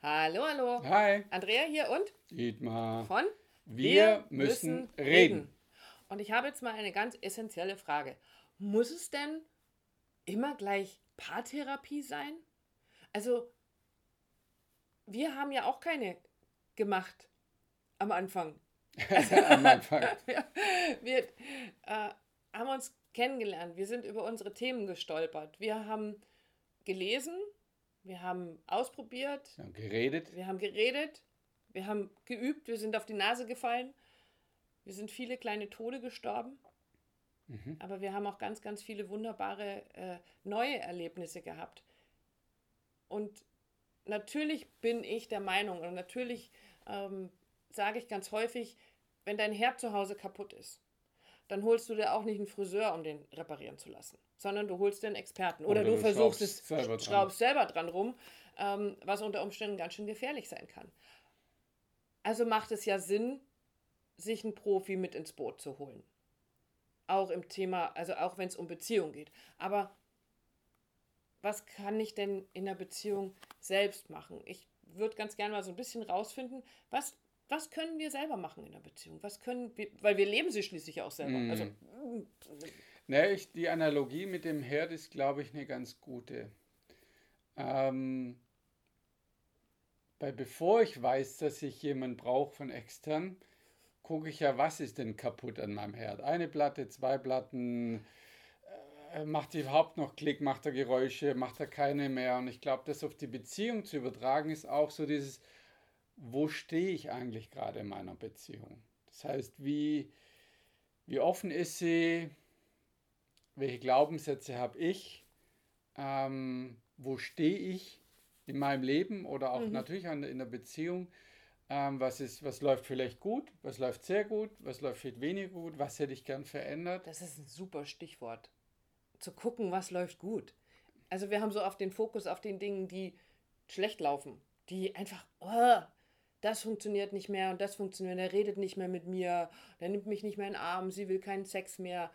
Hallo, hallo. Hi. Andrea hier und Dietmar. von Wir müssen reden. Und ich habe jetzt mal eine ganz essentielle Frage. Muss es denn immer gleich Paartherapie sein? Also, wir haben ja auch keine gemacht am Anfang. Am Anfang. Wir, wir äh, haben uns kennengelernt, wir sind über unsere Themen gestolpert, wir haben gelesen, wir haben ausprobiert, Wir haben geredet. wir haben geredet, wir haben geübt, wir sind auf die Nase gefallen, wir sind viele kleine Tode gestorben, aber wir haben auch ganz, ganz viele wunderbare äh, neue Erlebnisse gehabt. Und natürlich bin ich der Meinung und natürlich ähm, sage ich ganz häufig, wenn dein Herd zu Hause kaputt ist, dann holst du dir auch nicht einen Friseur, um den reparieren zu lassen, sondern du holst dir einen Experten. Oder, Oder du du versuchst es, selber dran. schraubst selber dran rum, ähm, was unter Umständen ganz schön gefährlich sein kann. Also macht es ja Sinn, sich einen Profi mit ins Boot zu holen. Auch im Thema, also auch wenn es um Beziehung geht. Aber was kann ich denn in der Beziehung selbst machen? Ich würde ganz gerne mal so ein bisschen rausfinden, was, was können wir selber machen in der Beziehung? Was können wir, weil wir leben sie schließlich auch selber. Mhm. Also, mm, Ne, ich, die Analogie mit dem Herd ist, glaube ich, eine ganz gute. Ähm, weil bevor ich weiß, dass ich jemanden brauche von extern, gucke ich ja, was ist denn kaputt an meinem Herd? Eine Platte, zwei Platten, äh, macht die überhaupt noch Klick, macht er Geräusche, macht er keine mehr? Und ich glaube, das auf die Beziehung zu übertragen, ist auch so dieses, wo stehe ich eigentlich gerade in meiner Beziehung? Das heißt, wie, wie offen ist sie? Welche Glaubenssätze habe ich? Ähm, wo stehe ich in meinem Leben oder auch natürlich an, in der Beziehung? Ähm, was, ist, was läuft vielleicht gut? Was läuft sehr gut? Was läuft vielleicht weniger gut? Was hätte ich gern verändert? das ist ein super Stichwort. Zu gucken, was läuft gut. Also wir haben so oft den Fokus auf den Dingen, die schlecht laufen, die einfach, oh, das funktioniert nicht mehr und das funktioniert, er redet nicht mehr mit mir, der nimmt mich nicht mehr in den Arm, sie will keinen Sex mehr.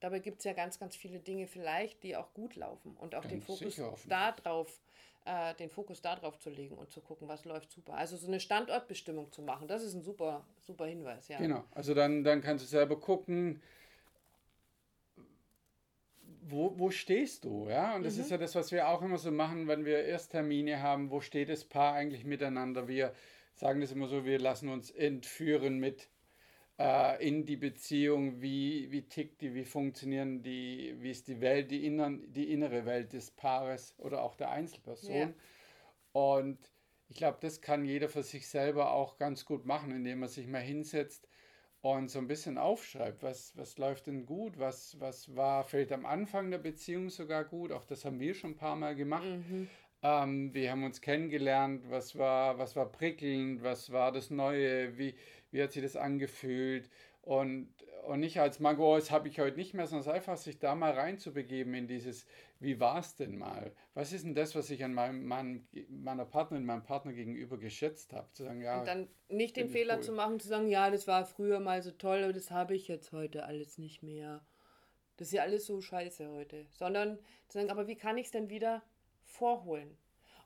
Dabei gibt es ja ganz, ganz viele Dinge vielleicht, die auch gut laufen und auch den Ganz Fokus sicher, auf jeden da drauf, äh, den Fokus da drauf zu legen und zu gucken, was läuft super. Also so eine Standortbestimmung zu machen, das ist ein super, super Hinweis, ja. Genau, also dann, dann kannst du selber gucken, wo, wo stehst du, ja? Und das ist ja das, was wir auch immer so machen, wenn wir Ersttermine haben, wo steht das Paar eigentlich miteinander? Wir sagen das immer so, wir lassen uns entführen mit äh, in die Beziehung, wie, wie tickt die, wie funktionieren die, wie ist die Welt, die, innern, die innere Welt des Paares oder auch der Einzelperson. Ja. Und ich glaube, das kann jeder für sich selber auch ganz gut machen, indem er sich mal hinsetzt und so ein bisschen aufschreibt, was, was läuft denn gut, was, was war vielleicht am Anfang der Beziehung sogar gut, auch das haben wir schon ein paar Mal gemacht. Ähm, wir haben uns kennengelernt, was war, was war prickelnd, was war das Neue, wie, wie hat sich das angefühlt und, und nicht als Mann, oh, das habe ich heute nicht mehr, sondern einfach sich da mal reinzubegeben in dieses, wie war es denn mal? Was ist denn das, was ich an meinem Mann, meiner Partnerin, meinem Partner gegenüber geschätzt habe? Zu sagen, ja, Und dann nicht den Fehler cool. zu machen, zu sagen, ja, das war früher mal so toll, aber das habe ich jetzt heute alles nicht mehr. Das ist ja alles so scheiße heute. Sondern zu sagen, aber wie kann ich es denn wieder vorholen?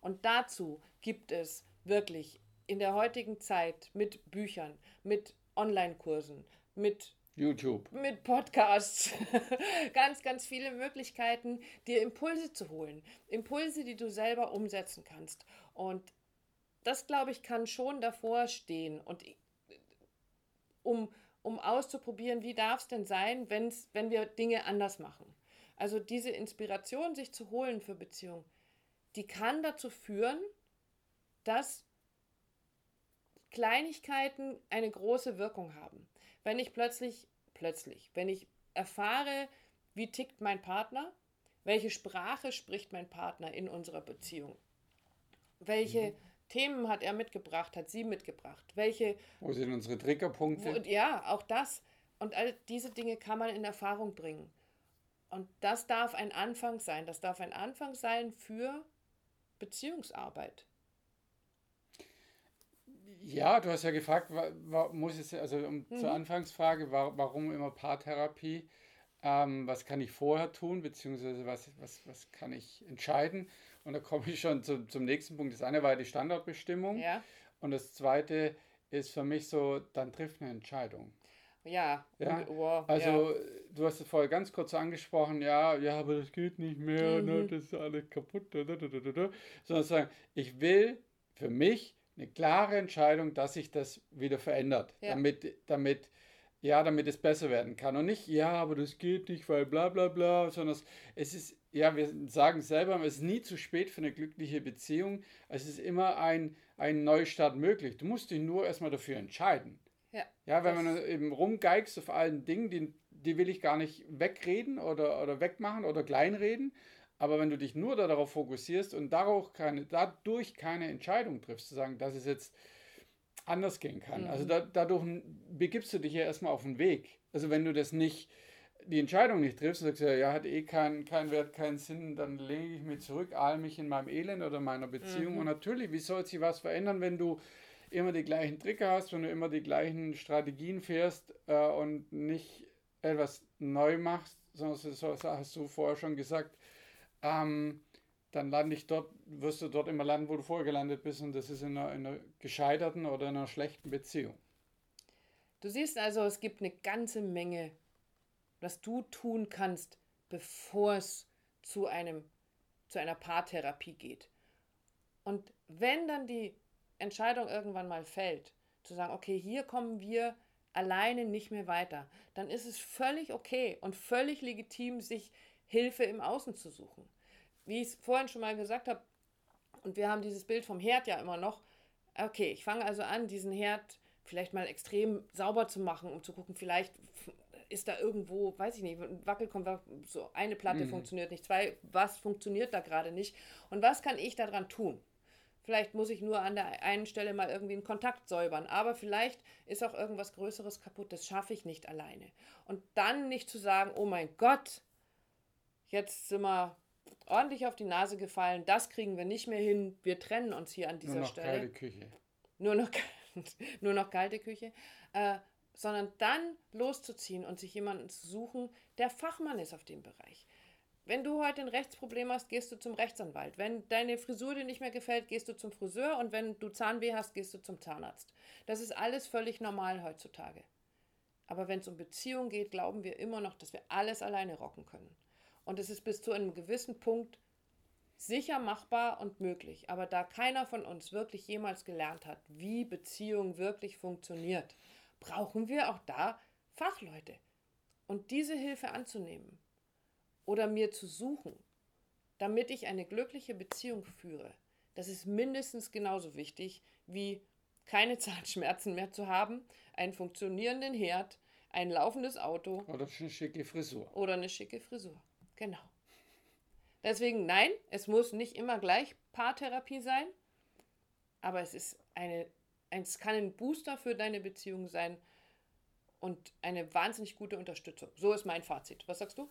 Und dazu gibt es wirklich in der heutigen Zeit mit Büchern, mit Online-Kursen, mit YouTube. mit Podcasts ganz, ganz viele Möglichkeiten, dir Impulse zu holen. Impulse, die du selber umsetzen kannst. Und das, glaube ich, kann schon davor stehen. Und um, um auszuprobieren, wie darf es denn sein, wenn's, wenn wir Dinge anders machen. Also diese Inspiration, sich zu holen für Beziehungen, die kann dazu führen, dass Kleinigkeiten eine große Wirkung haben. Wenn ich plötzlich, plötzlich, wenn ich erfahre, wie tickt mein Partner, welche Sprache spricht mein Partner in unserer Beziehung, welche Themen hat er mitgebracht, hat sie mitgebracht, welche, Wo sind unsere Triggerpunkte? wo, ja, auch das und all diese Dinge kann man in Erfahrung bringen. Und das darf ein Anfang sein, das darf ein Anfang sein für Beziehungsarbeit. Ja, du hast ja gefragt, muss es, also um, Mhm. zur Anfangsfrage, wa, warum immer Paartherapie? Ähm, was kann ich vorher tun, beziehungsweise was, was, was kann ich entscheiden? Und da komme ich schon zu, zum nächsten Punkt. Das eine war die Standortbestimmung. Ja. Und das zweite ist für mich so, dann trifft eine Entscheidung. Ja, Ja, wow, Also, ja. Du hast es vorher ganz kurz angesprochen, ja, ja, aber das geht nicht mehr, ne, Mhm. das ist alles kaputt, da, da, da, sondern sagen, ich will für mich eine klare Entscheidung, dass sich das wieder verändert, Ja. damit, damit, ja, damit es besser werden kann. Und nicht, ja, aber das geht nicht, weil bla bla bla, sondern es, ist, ja, wir sagen selber, es ist nie zu spät für eine glückliche Beziehung. Es ist immer ein, ein Neustart möglich. Du musst dich nur erstmal dafür entscheiden. Ja, Ja, wenn man eben rumgeigst auf allen Dingen, die, die will ich gar nicht wegreden oder, oder wegmachen oder kleinreden. Aber wenn du dich nur darauf fokussierst und darauf keine, dadurch keine Entscheidung triffst, zu sagen, dass es jetzt anders gehen kann. Also Mhm. da, dadurch begibst du dich ja erstmal auf den Weg. Also wenn du das nicht, die Entscheidung nicht triffst, sagst du, ja, hat eh keinen keinen Wert, keinen Sinn, dann lege ich mich zurück, ahl mich in meinem Elend oder meiner Beziehung. Mhm. Und natürlich, wie soll sich was verändern, wenn du immer die gleichen Trigger hast, wenn du immer die gleichen Strategien fährst äh, und nicht etwas neu machst, sondern so, hast du vorher schon gesagt, ähm, dann lande ich dort, wirst du dort immer landen, wo du vorher gelandet bist und das ist in einer, in einer gescheiterten oder in einer schlechten Beziehung. Du siehst also, es gibt eine ganze Menge, was du tun kannst, bevor es zu einem zu einer Paartherapie geht. Und wenn dann die Entscheidung irgendwann mal fällt, zu sagen, okay, hier kommen wir alleine nicht mehr weiter, dann ist es völlig okay und völlig legitim, sich Hilfe im Außen zu suchen. Wie ich es vorhin schon mal gesagt habe, und wir haben dieses Bild vom Herd ja immer noch. Okay, ich fange also an, diesen Herd vielleicht mal extrem sauber zu machen, um zu gucken, vielleicht ist da irgendwo, weiß ich nicht, ein Wackelkontakt, so eine Platte Mhm. funktioniert nicht, zwei, was funktioniert da gerade nicht und was kann ich daran tun? Vielleicht muss ich nur an der einen Stelle mal irgendwie einen Kontakt säubern, aber vielleicht ist auch irgendwas Größeres kaputt, das schaffe ich nicht alleine. Und dann nicht zu sagen, oh mein Gott, jetzt sind wir ordentlich auf die Nase gefallen, das kriegen wir nicht mehr hin, wir trennen uns hier an dieser Nur noch Stelle kalte Küche. nur noch, nur noch kalte Küche, äh, sondern dann loszuziehen und sich jemanden zu suchen, der Fachmann ist auf dem Bereich. Wenn du heute ein Rechtsproblem hast, gehst du zum Rechtsanwalt. Wenn deine Frisur dir nicht mehr gefällt, gehst du zum Friseur und wenn du Zahnweh hast, gehst du zum Zahnarzt. Das ist alles völlig normal heutzutage. Aber wenn es um Beziehung geht, glauben wir immer noch, dass wir alles alleine rocken können. Und es ist bis zu einem gewissen Punkt sicher machbar und möglich. Aber da keiner von uns wirklich jemals gelernt hat, wie Beziehung wirklich funktioniert, brauchen wir auch da Fachleute. Und diese Hilfe anzunehmen oder mir zu suchen, damit ich eine glückliche Beziehung führe, das ist mindestens genauso wichtig wie keine Zahnschmerzen mehr zu haben, einen funktionierenden Herd, ein laufendes Auto Oder eine schicke Frisur. oder eine schicke Frisur. Genau. Deswegen nein, es muss nicht immer gleich Paartherapie sein, aber es ist eine, es kann ein Booster für deine Beziehung sein und eine wahnsinnig gute Unterstützung. So ist mein Fazit. Was sagst du?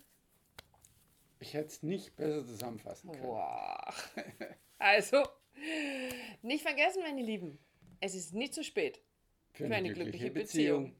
Ich hätte es nicht besser zusammenfassen können. Boah. Also, nicht vergessen, meine Lieben, es ist nie zu spät Für für eine glückliche Beziehung.